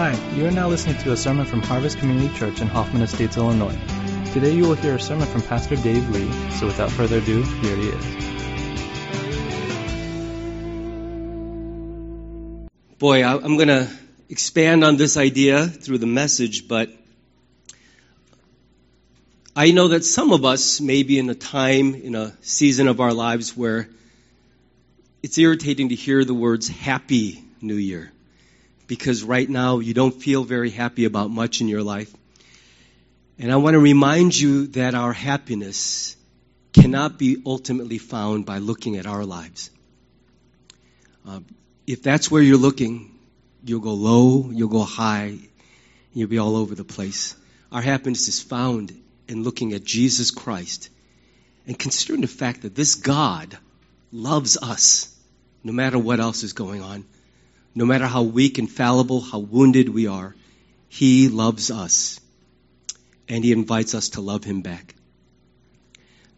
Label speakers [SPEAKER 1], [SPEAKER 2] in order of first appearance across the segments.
[SPEAKER 1] Hi, you are now listening to a sermon from Harvest Community Church in Hoffman Estates, Illinois. Today you will hear a sermon from Pastor Dave Lee, so without further ado, here he is.
[SPEAKER 2] Boy, I'm going to expand on this idea through the message, but I know that some of us may be in a time, in a season of our lives where it's irritating to hear the words Happy New Year because right now you don't feel very happy about much in your life. And I want to remind you that our happiness cannot be ultimately found by looking at our lives. Uh, if that's where you're looking, you'll go low, you'll go high, you'll be all over the place. Our happiness is found in looking at Jesus Christ and considering the fact that this God loves us no matter what else is going on. No matter how weak and fallible, how wounded we are, He loves us. And He invites us to love Him back.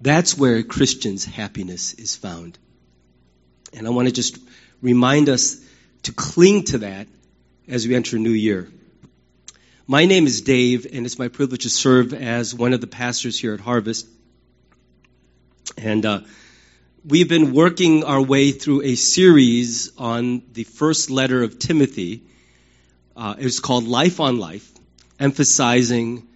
[SPEAKER 2] That's where a Christian's happiness is found. And I want to just remind us to cling to that as we enter a new year. My name is Dave, and it's my privilege to serve as one of the pastors here at Harvest. And uh, we've been working our way through a series on the first letter of Timothy. Uh, it's called Life on Life, emphasizing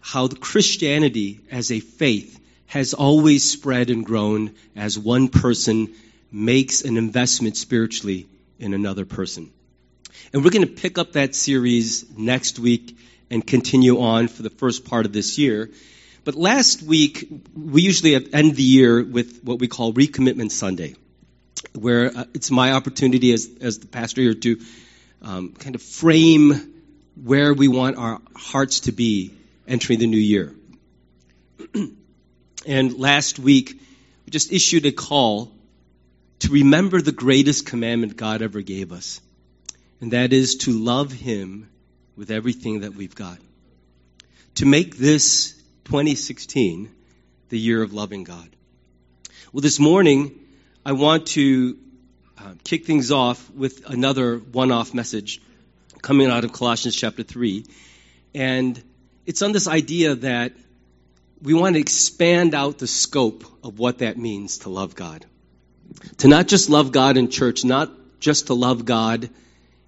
[SPEAKER 2] how Christianity as a faith has always spread and grown as one person makes an investment spiritually in another person. And we're going to pick up that series next week and continue on for the first part of this year. But last week, we usually end the year with what we call Recommitment Sunday, where uh, it's my opportunity as, as the pastor here to um, kind of frame where we want our hearts to be entering the new year. and last week, we just issued a call to remember the greatest commandment God ever gave us, and that is to love Him with everything that we've got. To make this 2016 the year of loving God. Well, this morning, I want to uh, kick things off with another one off message coming out of Colossians chapter 3. And it's on this idea that we want to expand out the scope of what that means to love God. To not just love God in church, not just to love God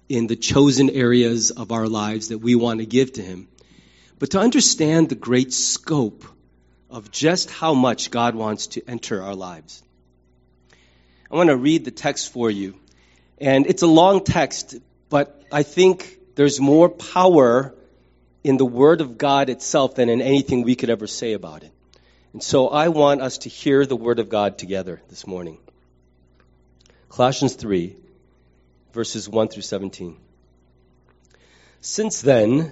[SPEAKER 2] in the chosen areas of our lives that we want to give to Him, but to understand the great scope of just how much God wants to enter our lives. I want to read the text for you. And it's a long text, but I think there's more power in the Word of God itself than in anything we could ever say about it. And so I want us to hear the Word of God together this morning. Colossians 3, verses 1 through 17. Since then,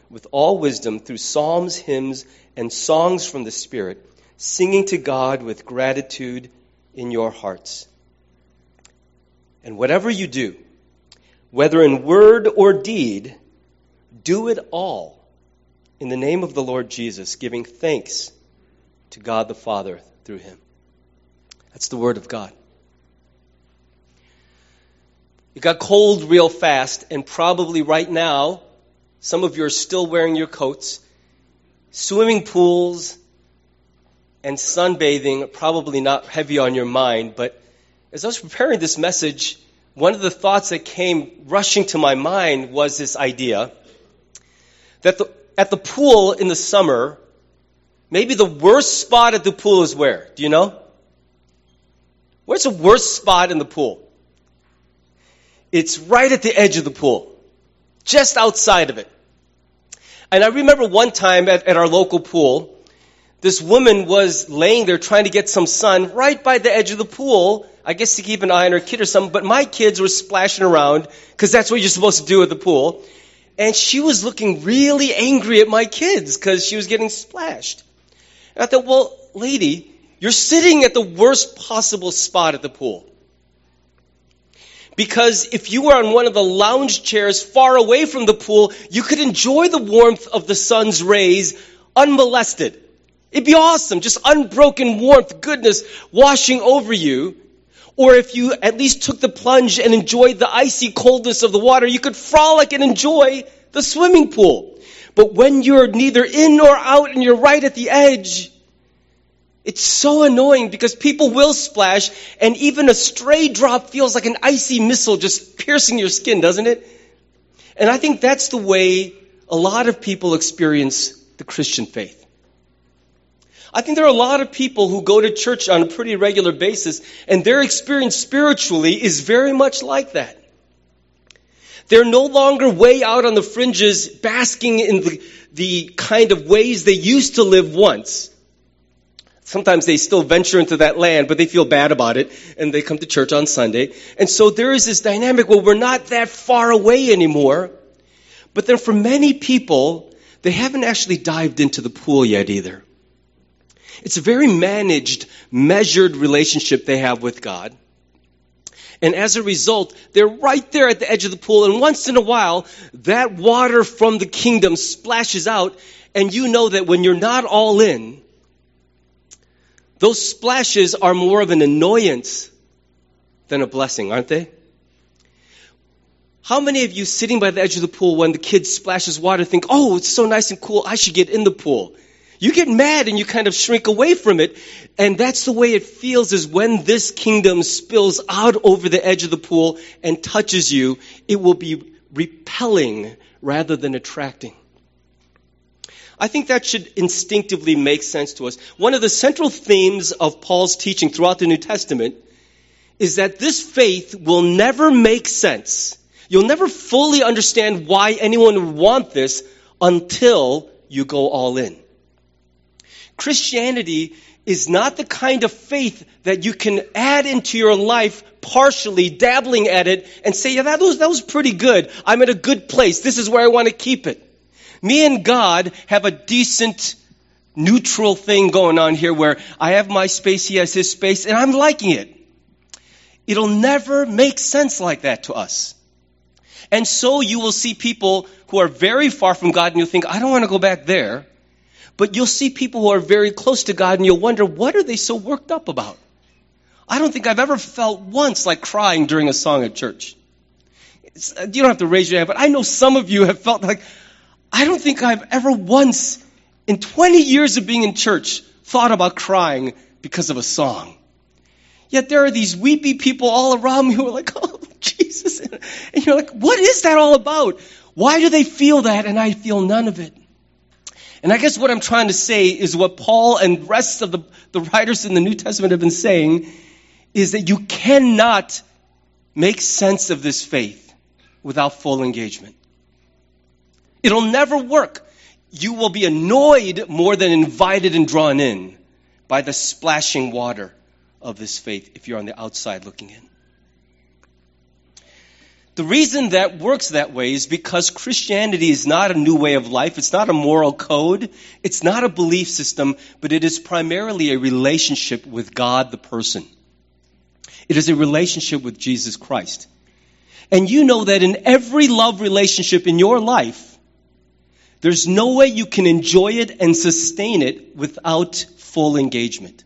[SPEAKER 2] with all wisdom through psalms, hymns, and songs from the Spirit, singing to God with gratitude in your hearts. And whatever you do, whether in word or deed, do it all in the name of the Lord Jesus, giving thanks to God the Father through him. That's the word of God. It got cold real fast, and probably right now, some of you are still wearing your coats. Swimming pools and sunbathing are probably not heavy on your mind, but as I was preparing this message, one of the thoughts that came rushing to my mind was this idea that the, at the pool in the summer, maybe the worst spot at the pool is where? Do you know? Where's the worst spot in the pool? It's right at the edge of the pool, just outside of it. And I remember one time at, at our local pool, this woman was laying there trying to get some sun right by the edge of the pool, I guess to keep an eye on her kid or something, but my kids were splashing around, because that's what you're supposed to do at the pool. And she was looking really angry at my kids because she was getting splashed. And I thought, well, lady, you're sitting at the worst possible spot at the pool. Because if you were on one of the lounge chairs far away from the pool, you could enjoy the warmth of the sun's rays unmolested. It'd be awesome. Just unbroken warmth, goodness washing over you. Or if you at least took the plunge and enjoyed the icy coldness of the water, you could frolic and enjoy the swimming pool. But when you're neither in nor out and you're right at the edge, it's so annoying because people will splash and even a stray drop feels like an icy missile just piercing your skin, doesn't it? And I think that's the way a lot of people experience the Christian faith. I think there are a lot of people who go to church on a pretty regular basis and their experience spiritually is very much like that. They're no longer way out on the fringes basking in the, the kind of ways they used to live once. Sometimes they still venture into that land, but they feel bad about it, and they come to church on Sunday. And so there is this dynamic where we're not that far away anymore. But then for many people, they haven't actually dived into the pool yet either. It's a very managed, measured relationship they have with God. And as a result, they're right there at the edge of the pool, and once in a while, that water from the kingdom splashes out, and you know that when you're not all in, those splashes are more of an annoyance than a blessing, aren't they? How many of you sitting by the edge of the pool when the kid splashes water think, oh, it's so nice and cool, I should get in the pool? You get mad and you kind of shrink away from it. And that's the way it feels is when this kingdom spills out over the edge of the pool and touches you, it will be repelling rather than attracting. I think that should instinctively make sense to us. One of the central themes of Paul's teaching throughout the New Testament is that this faith will never make sense. You'll never fully understand why anyone would want this until you go all in. Christianity is not the kind of faith that you can add into your life partially, dabbling at it, and say, yeah, that was, that was pretty good. I'm at a good place. This is where I want to keep it. Me and God have a decent, neutral thing going on here where I have my space, He has His space, and I'm liking it. It'll never make sense like that to us. And so you will see people who are very far from God and you'll think, I don't want to go back there. But you'll see people who are very close to God and you'll wonder, what are they so worked up about? I don't think I've ever felt once like crying during a song at church. It's, uh, you don't have to raise your hand, but I know some of you have felt like, I don't think I've ever once, in 20 years of being in church, thought about crying because of a song. Yet there are these weepy people all around me who are like, oh, Jesus. And you're like, what is that all about? Why do they feel that and I feel none of it? And I guess what I'm trying to say is what Paul and rest of the, the writers in the New Testament have been saying is that you cannot make sense of this faith without full engagement. It'll never work. You will be annoyed more than invited and drawn in by the splashing water of this faith if you're on the outside looking in. The reason that works that way is because Christianity is not a new way of life. It's not a moral code. It's not a belief system, but it is primarily a relationship with God, the person. It is a relationship with Jesus Christ. And you know that in every love relationship in your life, there's no way you can enjoy it and sustain it without full engagement.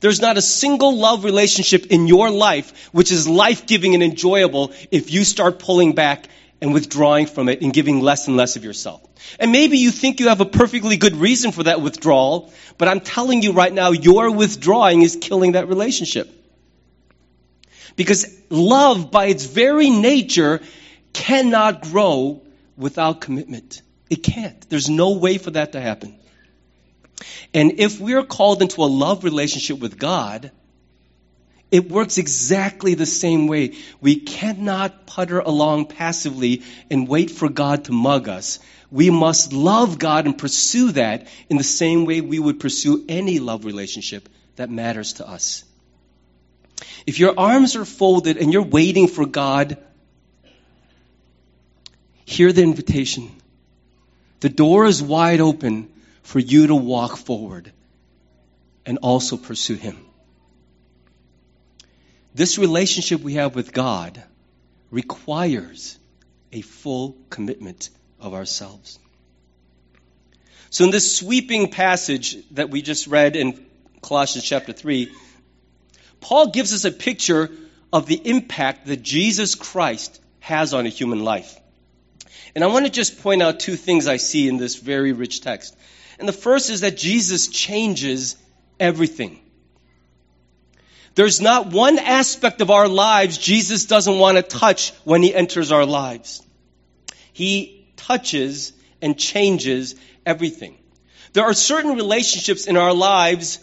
[SPEAKER 2] There's not a single love relationship in your life which is life giving and enjoyable if you start pulling back and withdrawing from it and giving less and less of yourself. And maybe you think you have a perfectly good reason for that withdrawal, but I'm telling you right now, your withdrawing is killing that relationship. Because love, by its very nature, cannot grow without commitment. It can't. There's no way for that to happen. And if we're called into a love relationship with God, it works exactly the same way. We cannot putter along passively and wait for God to mug us. We must love God and pursue that in the same way we would pursue any love relationship that matters to us. If your arms are folded and you're waiting for God, hear the invitation. The door is wide open for you to walk forward and also pursue Him. This relationship we have with God requires a full commitment of ourselves. So, in this sweeping passage that we just read in Colossians chapter 3, Paul gives us a picture of the impact that Jesus Christ has on a human life. And I want to just point out two things I see in this very rich text. And the first is that Jesus changes everything. There's not one aspect of our lives Jesus doesn't want to touch when he enters our lives. He touches and changes everything. There are certain relationships in our lives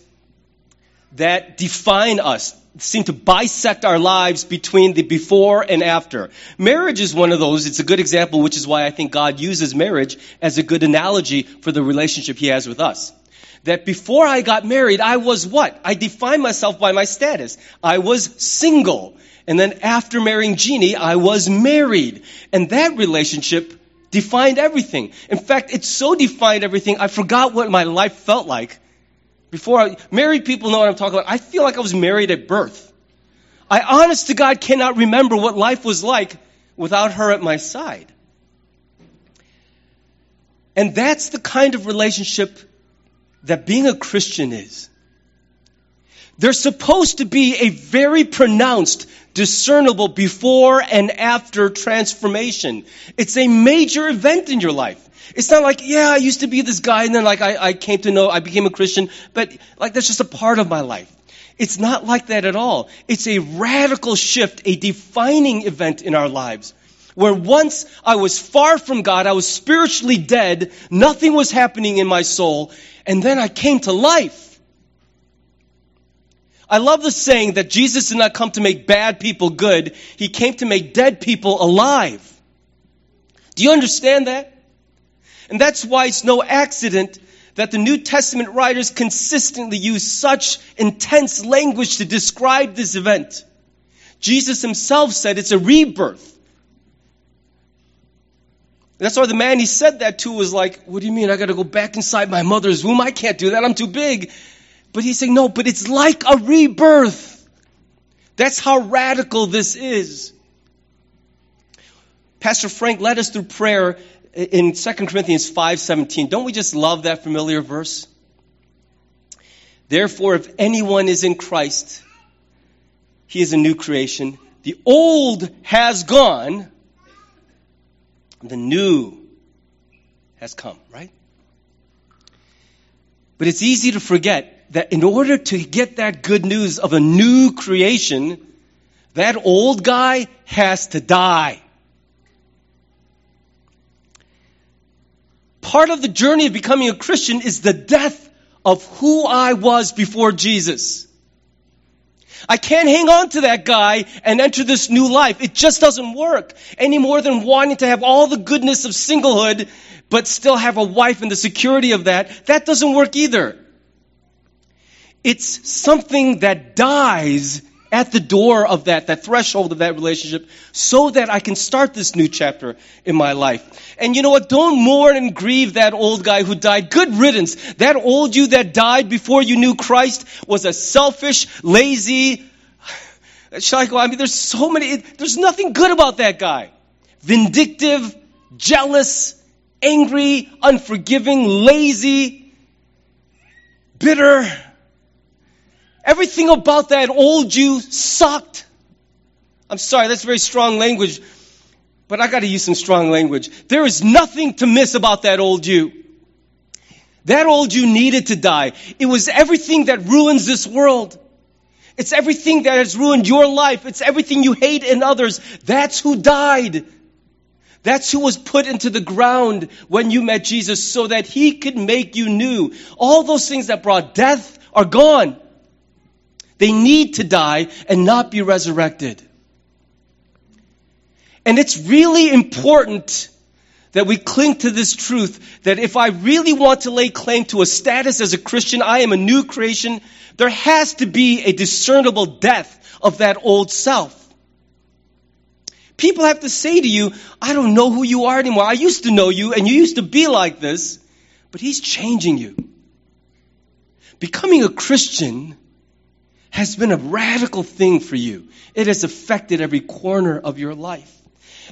[SPEAKER 2] that define us, seem to bisect our lives between the before and after. Marriage is one of those. It's a good example, which is why I think God uses marriage as a good analogy for the relationship He has with us. That before I got married, I was what? I defined myself by my status. I was single. And then after marrying Jeannie, I was married. And that relationship defined everything. In fact, it so defined everything, I forgot what my life felt like before I, married people know what I'm talking about. I feel like I was married at birth. I honest to God cannot remember what life was like without her at my side. And that's the kind of relationship that being a Christian is. There's supposed to be a very pronounced, discernible before and after transformation. It's a major event in your life. It's not like, yeah, I used to be this guy and then like I, I came to know, I became a Christian, but like that's just a part of my life. It's not like that at all. It's a radical shift, a defining event in our lives. Where once I was far from God, I was spiritually dead, nothing was happening in my soul, and then I came to life. I love the saying that Jesus did not come to make bad people good, He came to make dead people alive. Do you understand that? And that's why it's no accident that the New Testament writers consistently use such intense language to describe this event. Jesus himself said it's a rebirth. That's why the man he said that to was like, What do you mean? I got to go back inside my mother's womb? I can't do that. I'm too big. But he's saying, No, but it's like a rebirth. That's how radical this is. Pastor Frank led us through prayer in 2 Corinthians 5:17, don't we just love that familiar verse? Therefore, if anyone is in Christ, he is a new creation. The old has gone, the new has come, right? But it's easy to forget that in order to get that good news of a new creation, that old guy has to die. Part of the journey of becoming a Christian is the death of who I was before Jesus. I can't hang on to that guy and enter this new life. It just doesn't work any more than wanting to have all the goodness of singlehood, but still have a wife and the security of that. That doesn't work either. It's something that dies at the door of that, that threshold of that relationship, so that I can start this new chapter in my life. And you know what? Don't mourn and grieve that old guy who died. Good riddance. That old you that died before you knew Christ was a selfish, lazy, shall I go? I mean, there's so many, there's nothing good about that guy. Vindictive, jealous, angry, unforgiving, lazy, bitter, Everything about that old you sucked. I'm sorry, that's very strong language, but I got to use some strong language. There is nothing to miss about that old you. That old you needed to die. It was everything that ruins this world. It's everything that has ruined your life. It's everything you hate in others. That's who died. That's who was put into the ground when you met Jesus so that he could make you new. All those things that brought death are gone. They need to die and not be resurrected. And it's really important that we cling to this truth that if I really want to lay claim to a status as a Christian, I am a new creation, there has to be a discernible death of that old self. People have to say to you, I don't know who you are anymore. I used to know you and you used to be like this, but he's changing you. Becoming a Christian has been a radical thing for you. It has affected every corner of your life.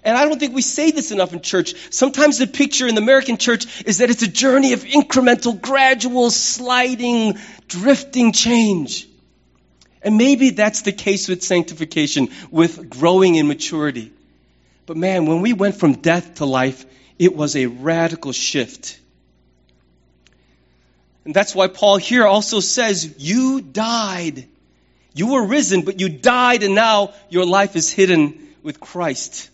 [SPEAKER 2] And I don't think we say this enough in church. Sometimes the picture in the American church is that it's a journey of incremental, gradual, sliding, drifting change. And maybe that's the case with sanctification, with growing in maturity. But man, when we went from death to life, it was a radical shift. And that's why Paul here also says, You died. You were risen, but you died, and now your life is hidden with Christ.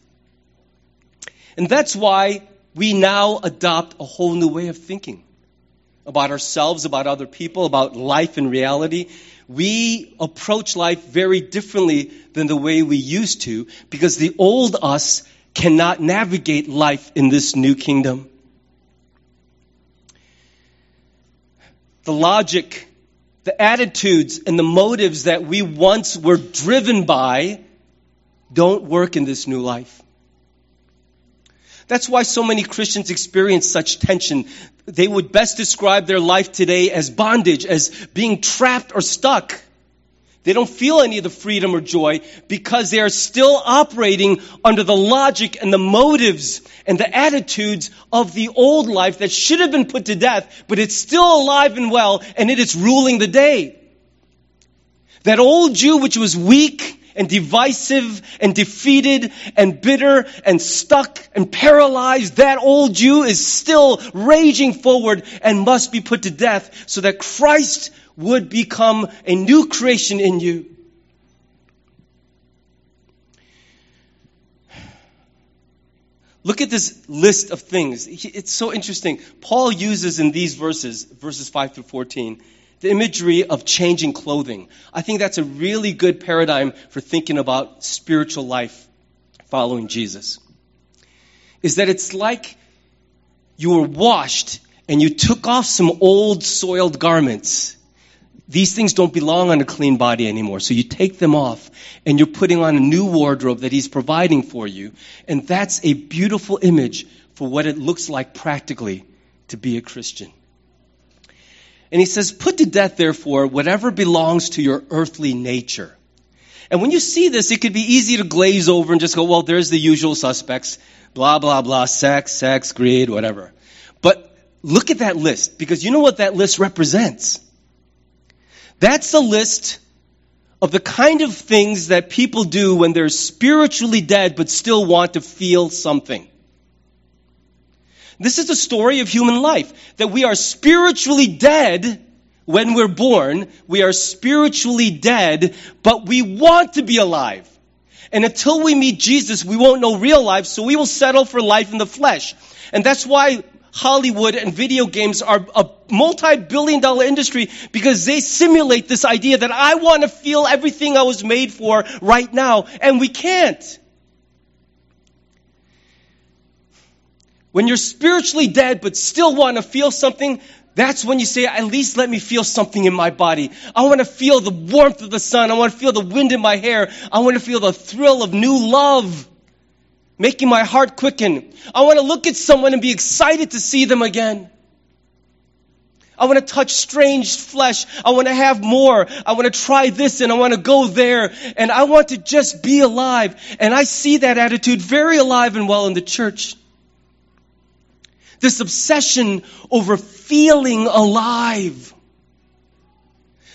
[SPEAKER 2] And that's why we now adopt a whole new way of thinking about ourselves, about other people, about life and reality. We approach life very differently than the way we used to because the old us cannot navigate life in this new kingdom. The logic the attitudes and the motives that we once were driven by don't work in this new life. That's why so many Christians experience such tension. They would best describe their life today as bondage, as being trapped or stuck. They don't feel any of the freedom or joy because they are still operating under the logic and the motives and the attitudes of the old life that should have been put to death, but it's still alive and well and it is ruling the day. That old you which was weak and divisive and defeated and bitter and stuck and paralyzed, that old you is still raging forward and must be put to death so that Christ would become a new creation in you. Look at this list of things. It's so interesting. Paul uses in these verses, verses 5 through 14, the imagery of changing clothing. I think that's a really good paradigm for thinking about spiritual life following Jesus. Is that it's like you were washed and you took off some old soiled garments these things don't belong on a clean body anymore. So you take them off and you're putting on a new wardrobe that He's providing for you. And that's a beautiful image for what it looks like practically to be a Christian. And He says, Put to death, therefore, whatever belongs to your earthly nature. And when you see this, it could be easy to glaze over and just go, well, there's the usual suspects. Blah, blah, blah. Sex, sex, greed, whatever. But look at that list because you know what that list represents. That's a list of the kind of things that people do when they're spiritually dead but still want to feel something. This is the story of human life, that we are spiritually dead when we're born. We are spiritually dead, but we want to be alive. And until we meet Jesus, we won't know real life, so we will settle for life in the flesh. And that's why Hollywood and video games are a multi-billion dollar industry because they simulate this idea that I want to feel everything I was made for right now, and we can't. When you're spiritually dead but still want to feel something, that's when you say, at least let me feel something in my body. I want to feel the warmth of the sun. I want to feel the wind in my hair. I want to feel the thrill of new love making my heart quicken. I want to look at someone and be excited to see them again. I want to touch strange flesh. I want to have more. I want to try this and I want to go there. And I want to just be alive. And I see that attitude very alive and well in the church. This obsession over feeling alive.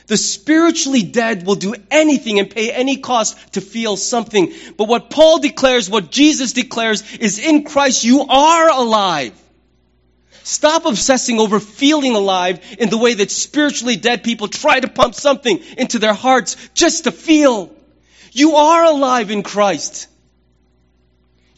[SPEAKER 2] The spiritually dead will do anything and pay any cost to feel something. But what Paul declares, what Jesus declares, is in Christ you are alive. Stop obsessing over feeling alive in the way that spiritually dead people try to pump something into their hearts just to feel. You are alive in Christ.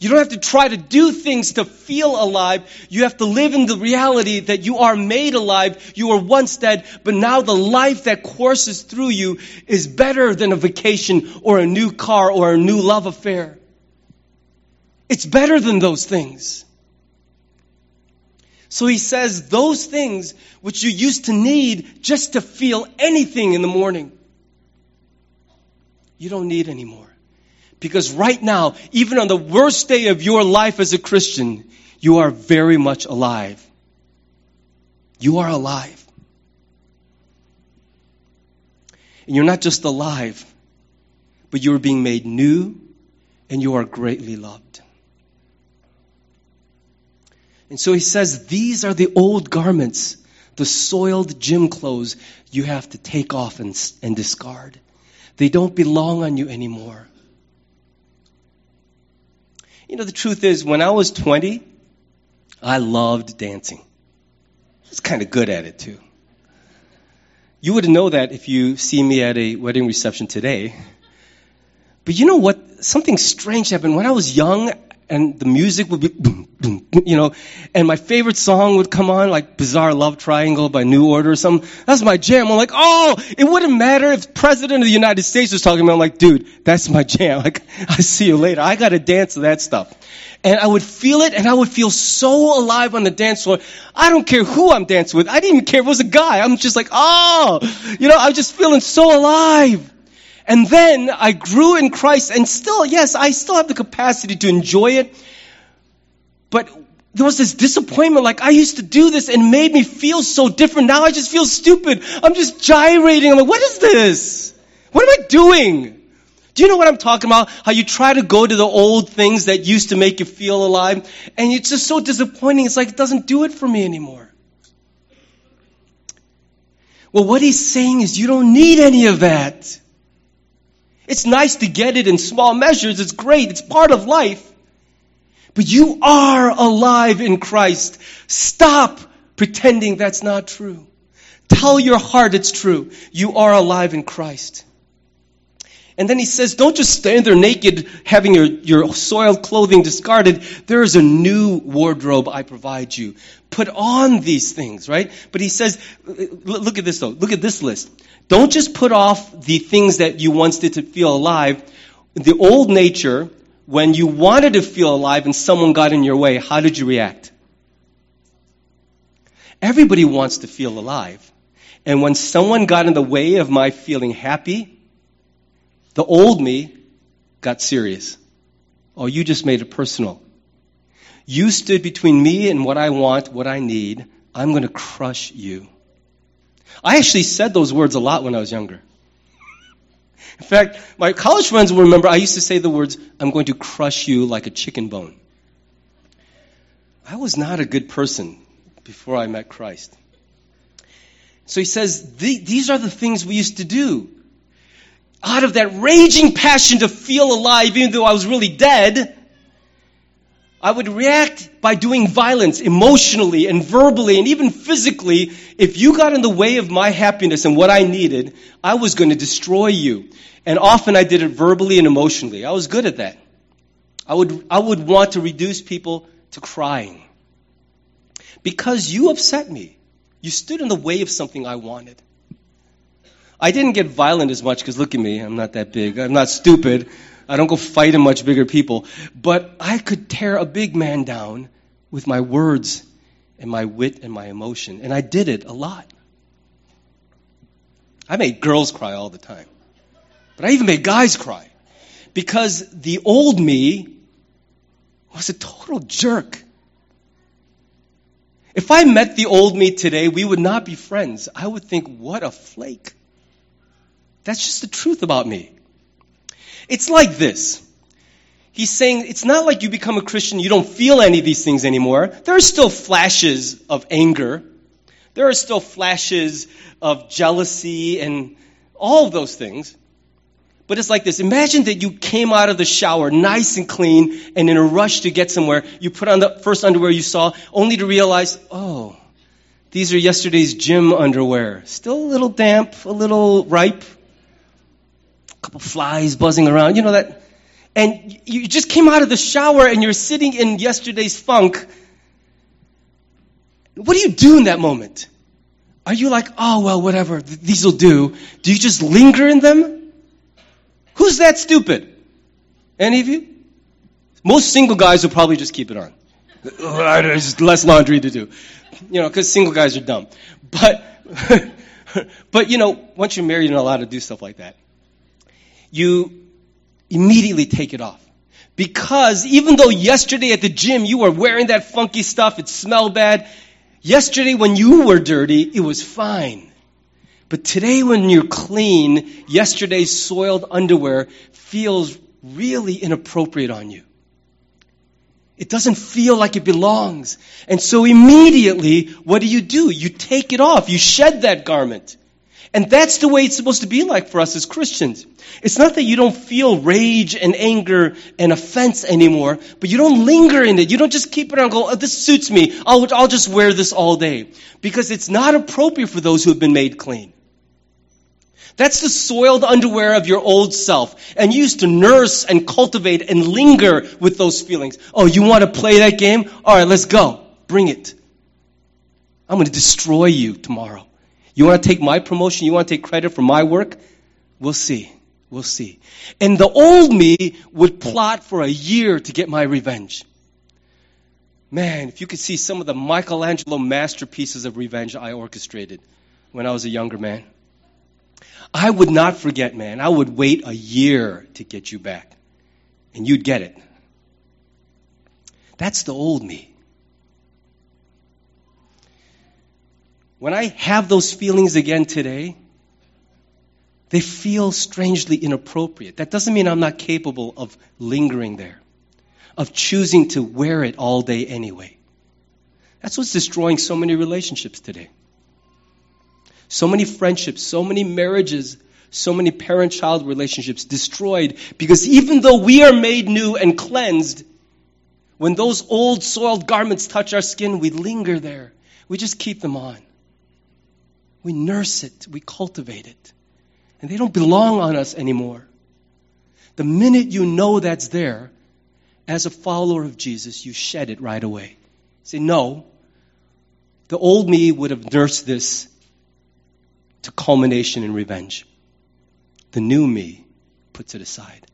[SPEAKER 2] You don't have to try to do things to feel alive. You have to live in the reality that you are made alive. You were once dead, but now the life that courses through you is better than a vacation or a new car or a new love affair. It's better than those things. So he says, those things which you used to need just to feel anything in the morning, you don't need anymore. Because right now, even on the worst day of your life as a Christian, you are very much alive. You are alive. And you're not just alive, but you're being made new and you are greatly loved. And so he says, these are the old garments, the soiled gym clothes you have to take off and, and discard. They don't belong on you anymore. You know, the truth is, when I was 20, I loved dancing. I was kind of good at it too. You would know that if you see me at a wedding reception today. But you know what? Something strange happened. When I was young, and the music would be you know, and my favorite song would come on, like Bizarre Love Triangle by New Order or something. That's my jam. I'm like, oh, it wouldn't matter if President of the United States was talking about. I'm like, dude, that's my jam. Like, I see you later. I gotta dance to that stuff. And I would feel it and I would feel so alive on the dance floor. I don't care who I'm dancing with. I didn't even care if it was a guy. I'm just like, oh, you know, I'm just feeling so alive. And then I grew in Christ and still, yes, I still have the capacity to enjoy it. But there was this disappointment, like I used to do this and made me feel so different. Now I just feel stupid. I'm just gyrating. I'm like, what is this? What am I doing? Do you know what I'm talking about? How you try to go to the old things that used to make you feel alive, and it's just so disappointing. It's like it doesn't do it for me anymore. Well, what he's saying is you don't need any of that. It's nice to get it in small measures. It's great. It's part of life. But you are alive in Christ. Stop pretending that's not true. Tell your heart it's true. You are alive in Christ. And then he says, don't just stand there naked, having your, your soiled clothing discarded. There is a new wardrobe I provide you. Put on these things, right? But he says, look at this though. Look at this list. Don't just put off the things that you once did to feel alive. The old nature, when you wanted to feel alive and someone got in your way, how did you react? Everybody wants to feel alive. And when someone got in the way of my feeling happy, the old me got serious. Oh, you just made it personal. You stood between me and what I want, what I need. I'm going to crush you. I actually said those words a lot when I was younger. In fact, my college friends will remember I used to say the words, I'm going to crush you like a chicken bone. I was not a good person before I met Christ. So he says, these are the things we used to do. Out of that raging passion to feel alive, even though I was really dead, I would react by doing violence emotionally and verbally and even physically. If you got in the way of my happiness and what I needed, I was going to destroy you. And often I did it verbally and emotionally. I was good at that. I would, I would want to reduce people to crying. Because you upset me. You stood in the way of something I wanted. I didn't get violent as much because look at me, I'm not that big. I'm not stupid. I don't go fighting much bigger people. But I could tear a big man down with my words and my wit and my emotion. And I did it a lot. I made girls cry all the time. But I even made guys cry. Because the old me was a total jerk. If I met the old me today, we would not be friends. I would think, what a flake. That's just the truth about me. It's like this. He's saying it's not like you become a Christian, you don't feel any of these things anymore. There are still flashes of anger. There are still flashes of jealousy and all of those things. But it's like this. Imagine that you came out of the shower nice and clean and in a rush to get somewhere, you put on the first underwear you saw only to realize, oh, these are yesterday's gym underwear. Still a little damp, a little ripe couple flies buzzing around, you know that. And you just came out of the shower and you're sitting in yesterday's funk. What do you do in that moment? Are you like, oh, well, whatever, these will do? Do you just linger in them? Who's that stupid? Any of you? Most single guys will probably just keep it on. There's less laundry to do. You know, because single guys are dumb. But, but you know, once you're married, you're not allowed to do stuff like that you immediately take it off. Because even though yesterday at the gym you were wearing that funky stuff, it smelled bad, yesterday when you were dirty, it was fine. But today when you're clean, yesterday's soiled underwear feels really inappropriate on you. It doesn't feel like it belongs. And so immediately, what do you do? You take it off. You shed that garment. And that's the way it's supposed to be like for us as Christians. It's not that you don't feel rage and anger and offense anymore, but you don't linger in it. You don't just keep it on and go, oh, this suits me. I'll, I'll just wear this all day. Because it's not appropriate for those who have been made clean. That's the soiled underwear of your old self. And you used to nurse and cultivate and linger with those feelings. Oh, you want to play that game? All right, let's go. Bring it. I'm going to destroy you tomorrow. You want to take my promotion? You want to take credit for my work? We'll see. We'll see. And the old me would plot for a year to get my revenge. Man, if you could see some of the Michelangelo masterpieces of revenge I orchestrated when I was a younger man. I would not forget, man. I would wait a year to get you back. And you'd get it. That's the old me. When I have those feelings again today, they feel strangely inappropriate. That doesn't mean I'm not capable of lingering there, of choosing to wear it all day anyway. That's what's destroying so many relationships today. So many friendships, so many marriages, so many parent child relationships destroyed because even though we are made new and cleansed, when those old soiled garments touch our skin, we linger there. We just keep them on. We nurse it, we cultivate it. And they don't belong on us anymore. The minute you know that's there, as a follower of Jesus, you shed it right away. Say, no, the old me would have nursed this to culmination in revenge. The new me puts it aside.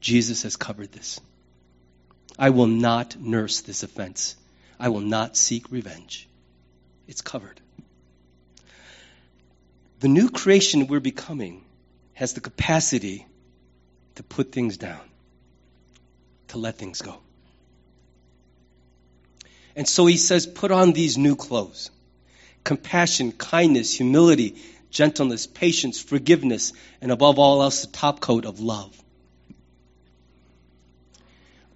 [SPEAKER 2] Jesus has covered this. I will not nurse this offense. I will not seek revenge. It's covered. The new creation we're becoming has the capacity to put things down, to let things go. And so he says, put on these new clothes compassion, kindness, humility, gentleness, patience, forgiveness, and above all else, the top coat of love.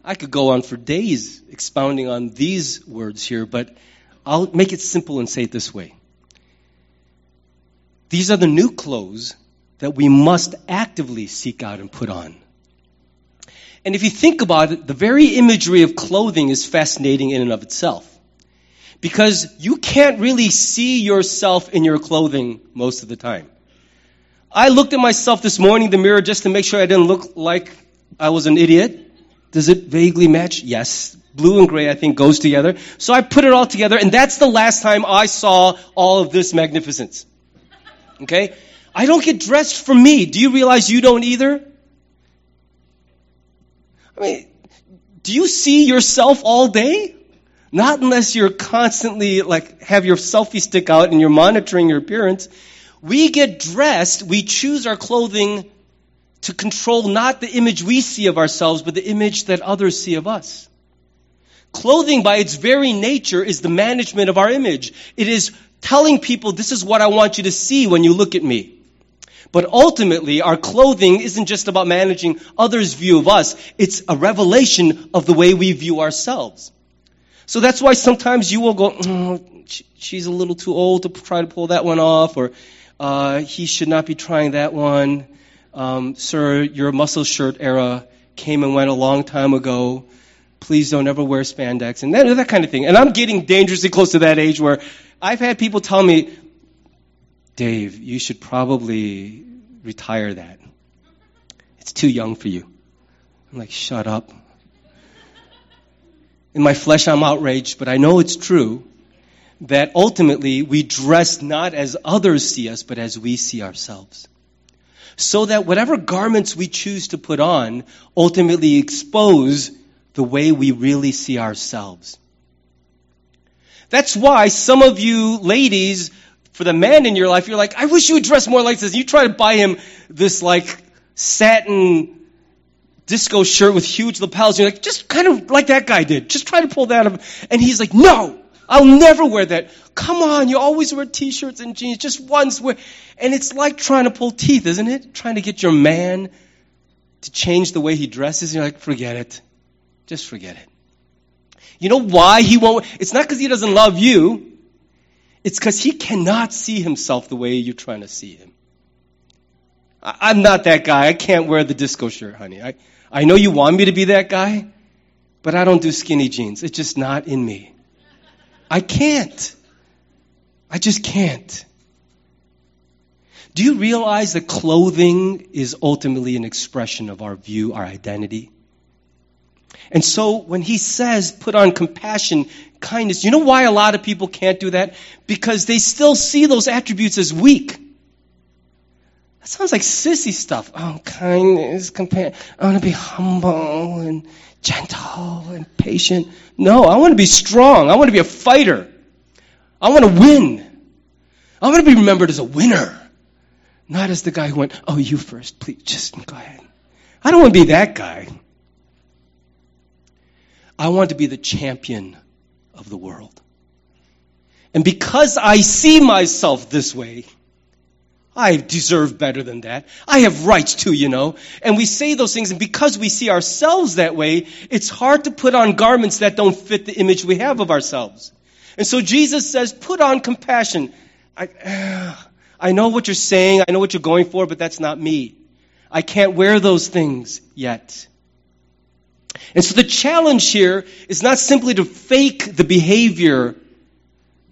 [SPEAKER 2] I could go on for days expounding on these words here, but I'll make it simple and say it this way these are the new clothes that we must actively seek out and put on. And if you think about it, the very imagery of clothing is fascinating in and of itself. Because you can't really see yourself in your clothing most of the time. I looked at myself this morning in the mirror just to make sure I didn't look like I was an idiot. Does it vaguely match? Yes. Blue and gray, I think, goes together. So I put it all together, and that's the last time I saw all of this magnificence. Okay? I don't get dressed for me. Do you realize you don't either? I mean, do you see yourself all day? Not unless you're constantly like have your selfie stick out and you're monitoring your appearance. We get dressed, we choose our clothing to control not the image we see of ourselves, but the image that others see of us. Clothing by its very nature is the management of our image. It is telling people this is what I want you to see when you look at me. But ultimately, our clothing isn't just about managing others' view of us. It's a revelation of the way we view ourselves. So that's why sometimes you will go, oh, she's a little too old to try to pull that one off, or uh, he should not be trying that one. Um, sir, your muscle shirt era came and went a long time ago. Please don't ever wear spandex and that, that kind of thing. And I'm getting dangerously close to that age where I've had people tell me, Dave, you should probably retire that. It's too young for you. I'm like, shut up. In my flesh, I'm outraged, but I know it's true that ultimately we dress not as others see us, but as we see ourselves. So that whatever garments we choose to put on ultimately expose the way we really see ourselves. That's why some of you ladies, for the man in your life, you're like, I wish you would dress more like this. You try to buy him this like satin disco shirt with huge lapels. You're like, just kind of like that guy did. Just try to pull that up. And he's like, no, I'll never wear that. Come on, you always wear t-shirts and jeans. Just once wear. And it's like trying to pull teeth, isn't it? Trying to get your man to change the way he dresses. You're like, forget it. Just forget it. You know why he won't? It's not because he doesn't love you. It's because he cannot see himself the way you're trying to see him. I, am not that guy. I can't wear the disco shirt, honey. I, I know you want me to be that guy, but I don't do skinny jeans. It's just not in me. I can't. I just can't. Do you realize that clothing is ultimately an expression of our view, our identity? And so when he says put on compassion, kindness, you know why a lot of people can't do that? Because they still see those attributes as weak. That sounds like sissy stuff. Oh, kindness, compassion. I want to be humble and gentle and patient. No, I want to be strong. I want to be a fighter. I want to win. I want to be remembered as a winner. Not as the guy who went, oh, you first, please, just go ahead. I don't want to be that guy. I want to be the champion of the world. And because I see myself this way, I deserve better than that. I have rights too, you know. And we say those things, and because we see ourselves that way, it's hard to put on garments that don't fit the image we have of ourselves. And so Jesus says, put on compassion. I, I know what you're saying, I know what you're going for, but that's not me. I can't wear those things yet. And so the challenge here is not simply to fake the behavior,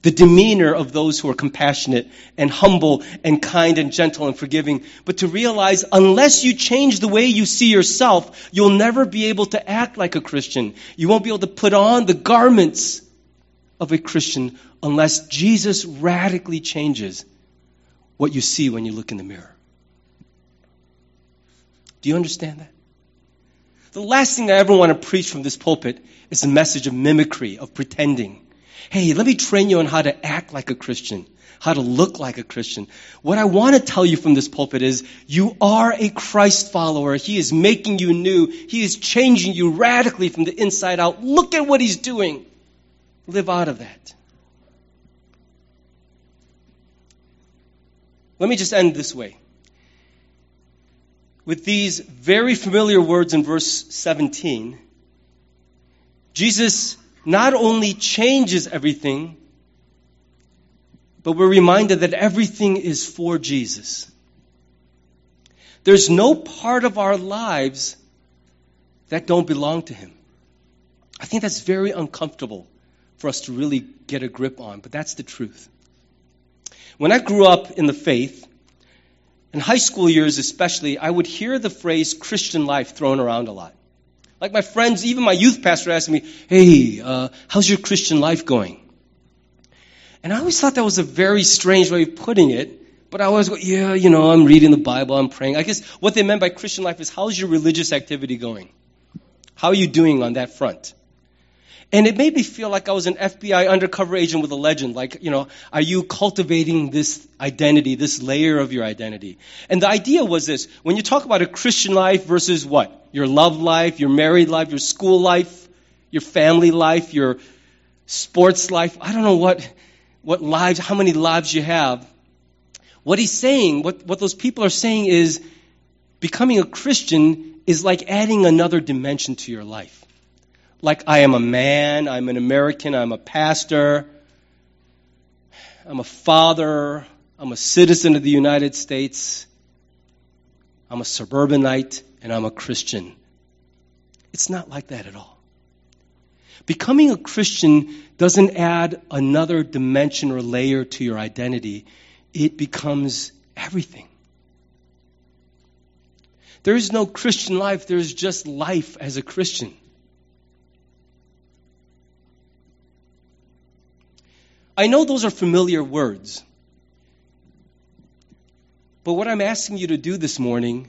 [SPEAKER 2] the demeanor of those who are compassionate and humble and kind and gentle and forgiving, but to realize unless you change the way you see yourself, you'll never be able to act like a Christian. You won't be able to put on the garments of a Christian unless Jesus radically changes what you see when you look in the mirror. Do you understand that? The last thing I ever want to preach from this pulpit is a message of mimicry, of pretending. Hey, let me train you on how to act like a Christian, how to look like a Christian. What I want to tell you from this pulpit is you are a Christ follower. He is making you new. He is changing you radically from the inside out. Look at what He's doing. Live out of that. Let me just end this way with these very familiar words in verse 17, Jesus not only changes everything, but we're reminded that everything is for Jesus. There's no part of our lives that don't belong to Him. I think that's very uncomfortable for us to really get a grip on, but that's the truth. When I grew up in the faith, in high school years especially, I would hear the phrase Christian life thrown around a lot. Like my friends, even my youth pastor asked me, Hey, uh, how's your Christian life going? And I always thought that was a very strange way of putting it. But I always go, yeah, you know, I'm reading the Bible, I'm praying. I guess what they meant by Christian life is how's your religious activity going? How are you doing on that front? And it made me feel like I was an FBI undercover agent with a legend. Like, you know, are you cultivating this identity, this layer of your identity? And the idea was this when you talk about a Christian life versus what? Your love life, your married life, your school life, your family life, your sports life. I don't know what, what lives, how many lives you have. What he's saying, what, what those people are saying is becoming a Christian is like adding another dimension to your life. Like I am a man, I'm an American, I'm a pastor, I'm a father, I'm a citizen of the United States, I'm a suburbanite, and I'm a Christian. It's not like that at all. Becoming a Christian doesn't add another dimension or layer to your identity it becomes everything. There is no Christian life, there is just life as a Christian. I know those are familiar words. But what I'm asking you to do this morning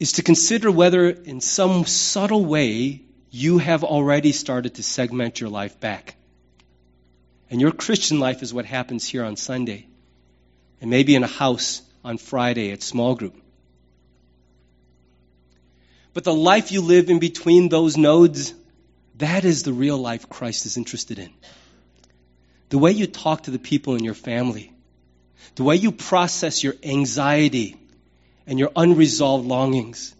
[SPEAKER 2] is to consider whether, in some subtle way, you have already started to segment your life back. And your Christian life is what happens here on Sunday and maybe in a house on Friday at small group. But the life you live in between those nodes, that is the real life Christ is interested in. The way you talk to the people in your family, the way you process your anxiety and your unresolved longings,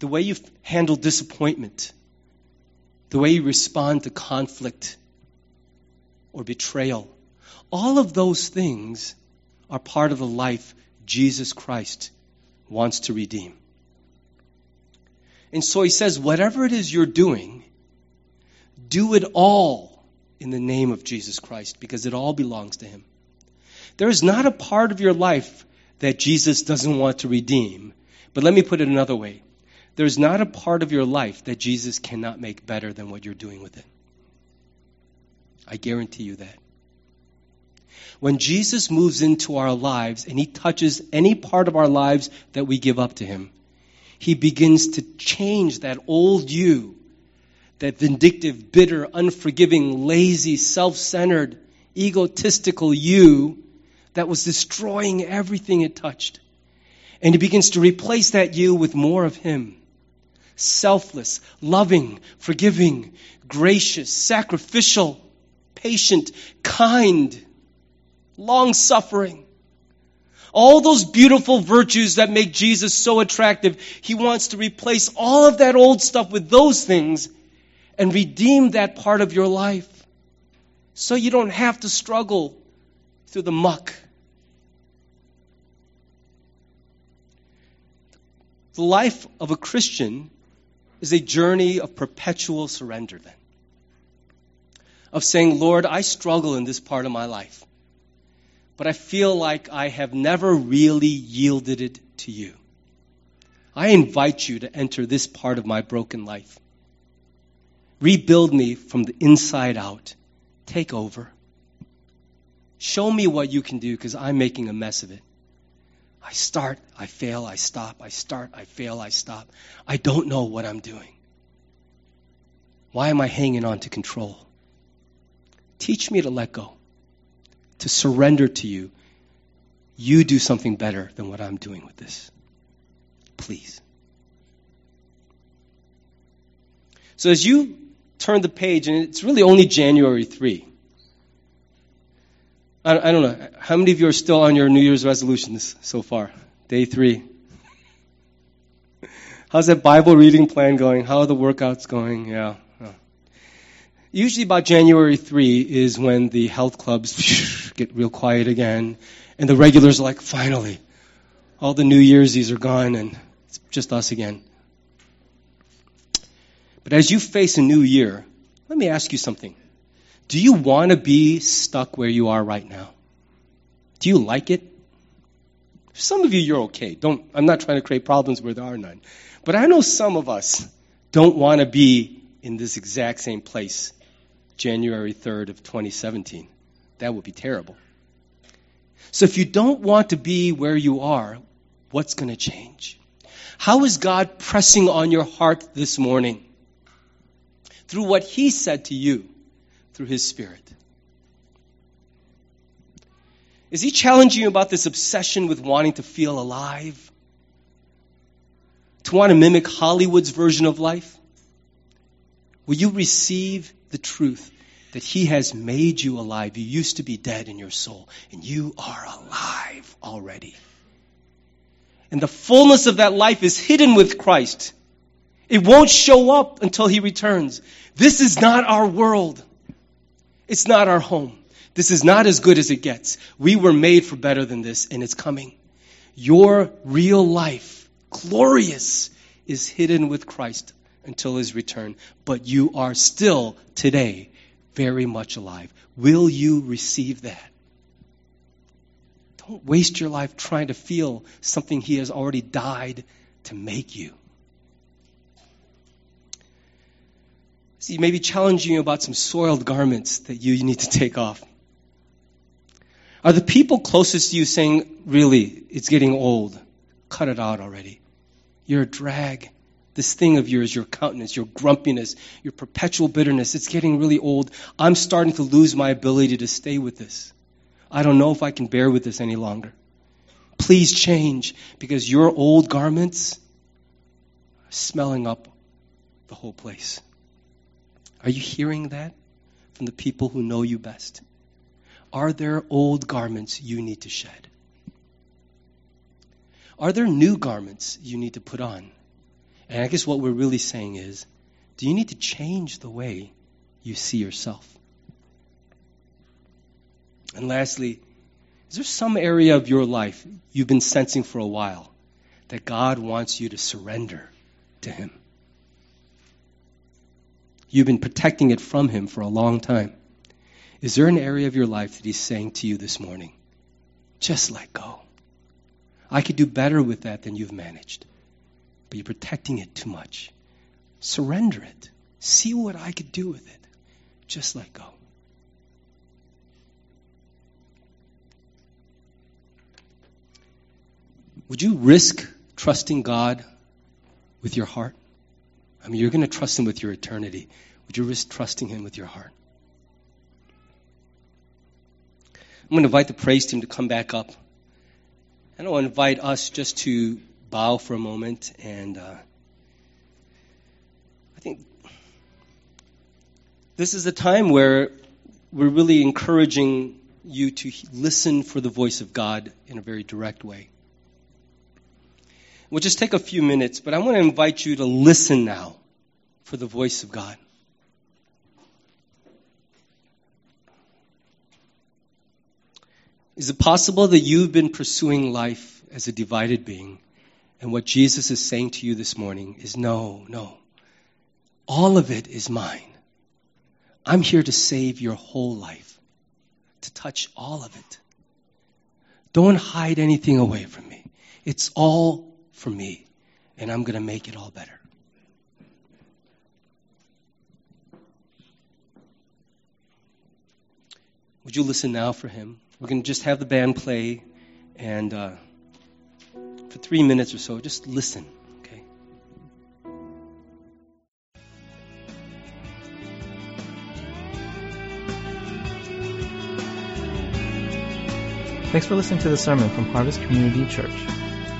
[SPEAKER 2] the way you handle disappointment, the way you respond to conflict or betrayal. All of those things are part of the life Jesus Christ wants to redeem. And so he says, whatever it is you're doing, do it all in the name of Jesus Christ because it all belongs to him. There is not a part of your life that Jesus doesn't want to redeem. But let me put it another way. There's not a part of your life that Jesus cannot make better than what you're doing with it. I guarantee you that. When Jesus moves into our lives and he touches any part of our lives that we give up to him, he begins to change that old you, that vindictive, bitter, unforgiving, lazy, self centered, egotistical you that was destroying everything it touched. And he begins to replace that you with more of him. Selfless, loving, forgiving, gracious, sacrificial, patient, kind, long suffering. All those beautiful virtues that make Jesus so attractive, he wants to replace all of that old stuff with those things and redeem that part of your life so you don't have to struggle through the muck. The life of a Christian is a journey of perpetual surrender, then. Of saying, Lord, I struggle in this part of my life but I feel like I have never really yielded it to you. I invite you to enter this part of my broken life. Rebuild me from the inside out. Take over. Show me what you can do because I'm making a mess of it. I start, I fail, I stop. I start, I fail, I stop. I don't know what I'm doing. Why am I hanging on to control? Teach me to let go to surrender to you. You do something better than what I'm doing with this. Please. So as you turn the page, and it's really only January 3. I, I don't know. How many of you are still on your New Year's resolutions so far? Day three. How's that Bible reading plan going? How are the workouts going? Yeah. Usually about January 3 is when the health clubs get real quiet again, and the regulars are like, finally, all the New Year's are gone, and it's just us again. But as you face a new year, let me ask you something. Do you want to be stuck where you are right now? Do you like it? Some of you, you're okay. Don't, I'm not trying to create problems where there are none. But I know some of us don't want to be in this exact same place January 3rd of 2017. That would be terrible. So if you don't want to be where you are, what's going to change? How is God pressing on your heart this morning? Through what He said to you, through His Spirit. Is He challenging you about this obsession with wanting to feel alive? To want to mimic Hollywood's version of life? Will you receive the truth that He has made you alive? You used to be dead in your soul, and you are alive already. And the fullness of that life is hidden with Christ. It won't show up until He returns. This is not our world. It's not our home. This is not as good as it gets. We were made for better than this, and it's coming. Your real life, glorious, is hidden with Christ until his return. But you are still today very much alive. Will you receive that? Don't waste your life trying to feel something he has already died to make you. See, maybe challenging you about some soiled garments that you need to take off. Are the people closest to you saying, really, it's getting old? Cut it out already. You're a drag. This thing of yours, your countenance, your grumpiness, your perpetual bitterness, it's getting really old. I'm starting to lose my ability to stay with this. I don't know if I can bear with this any longer. Please change because your old garments are smelling up the whole place. Are you hearing that from the people who know you best? Are there old garments you need to shed? Are there new garments you need to put on? And I guess what we're really saying is do you need to change the way you see yourself? And lastly, is there some area of your life you've been sensing for a while that God wants you to surrender to Him? You've been protecting it from Him for a long time. Is there an area of your life that He's saying to you this morning, just let go? I could do better with that than you've managed, but you're protecting it too much. Surrender it. See what I could do with it. Just let go. Would you risk trusting God with your heart? I mean, you're going to trust Him with your eternity. Would you risk trusting Him with your heart? I'm going to invite the praise team to come back up. And I'll invite us just to bow for a moment. And uh, I think this is a time where we're really encouraging you to listen for the voice of God in a very direct way. We'll just take a few minutes, but I want to invite you to listen now for the voice of God. Is it possible that you've been pursuing life as a divided being, and what Jesus is saying to you this morning is no, no. All of it is mine. I'm here to save your whole life, to touch all of it. Don't hide anything away from me. It's all for me, and I'm going to make it all better. Would you listen now for him? We're going to just have the band play, and uh, for three minutes or so, just listen, okay?
[SPEAKER 1] Thanks for listening to the sermon from Harvest Community Church.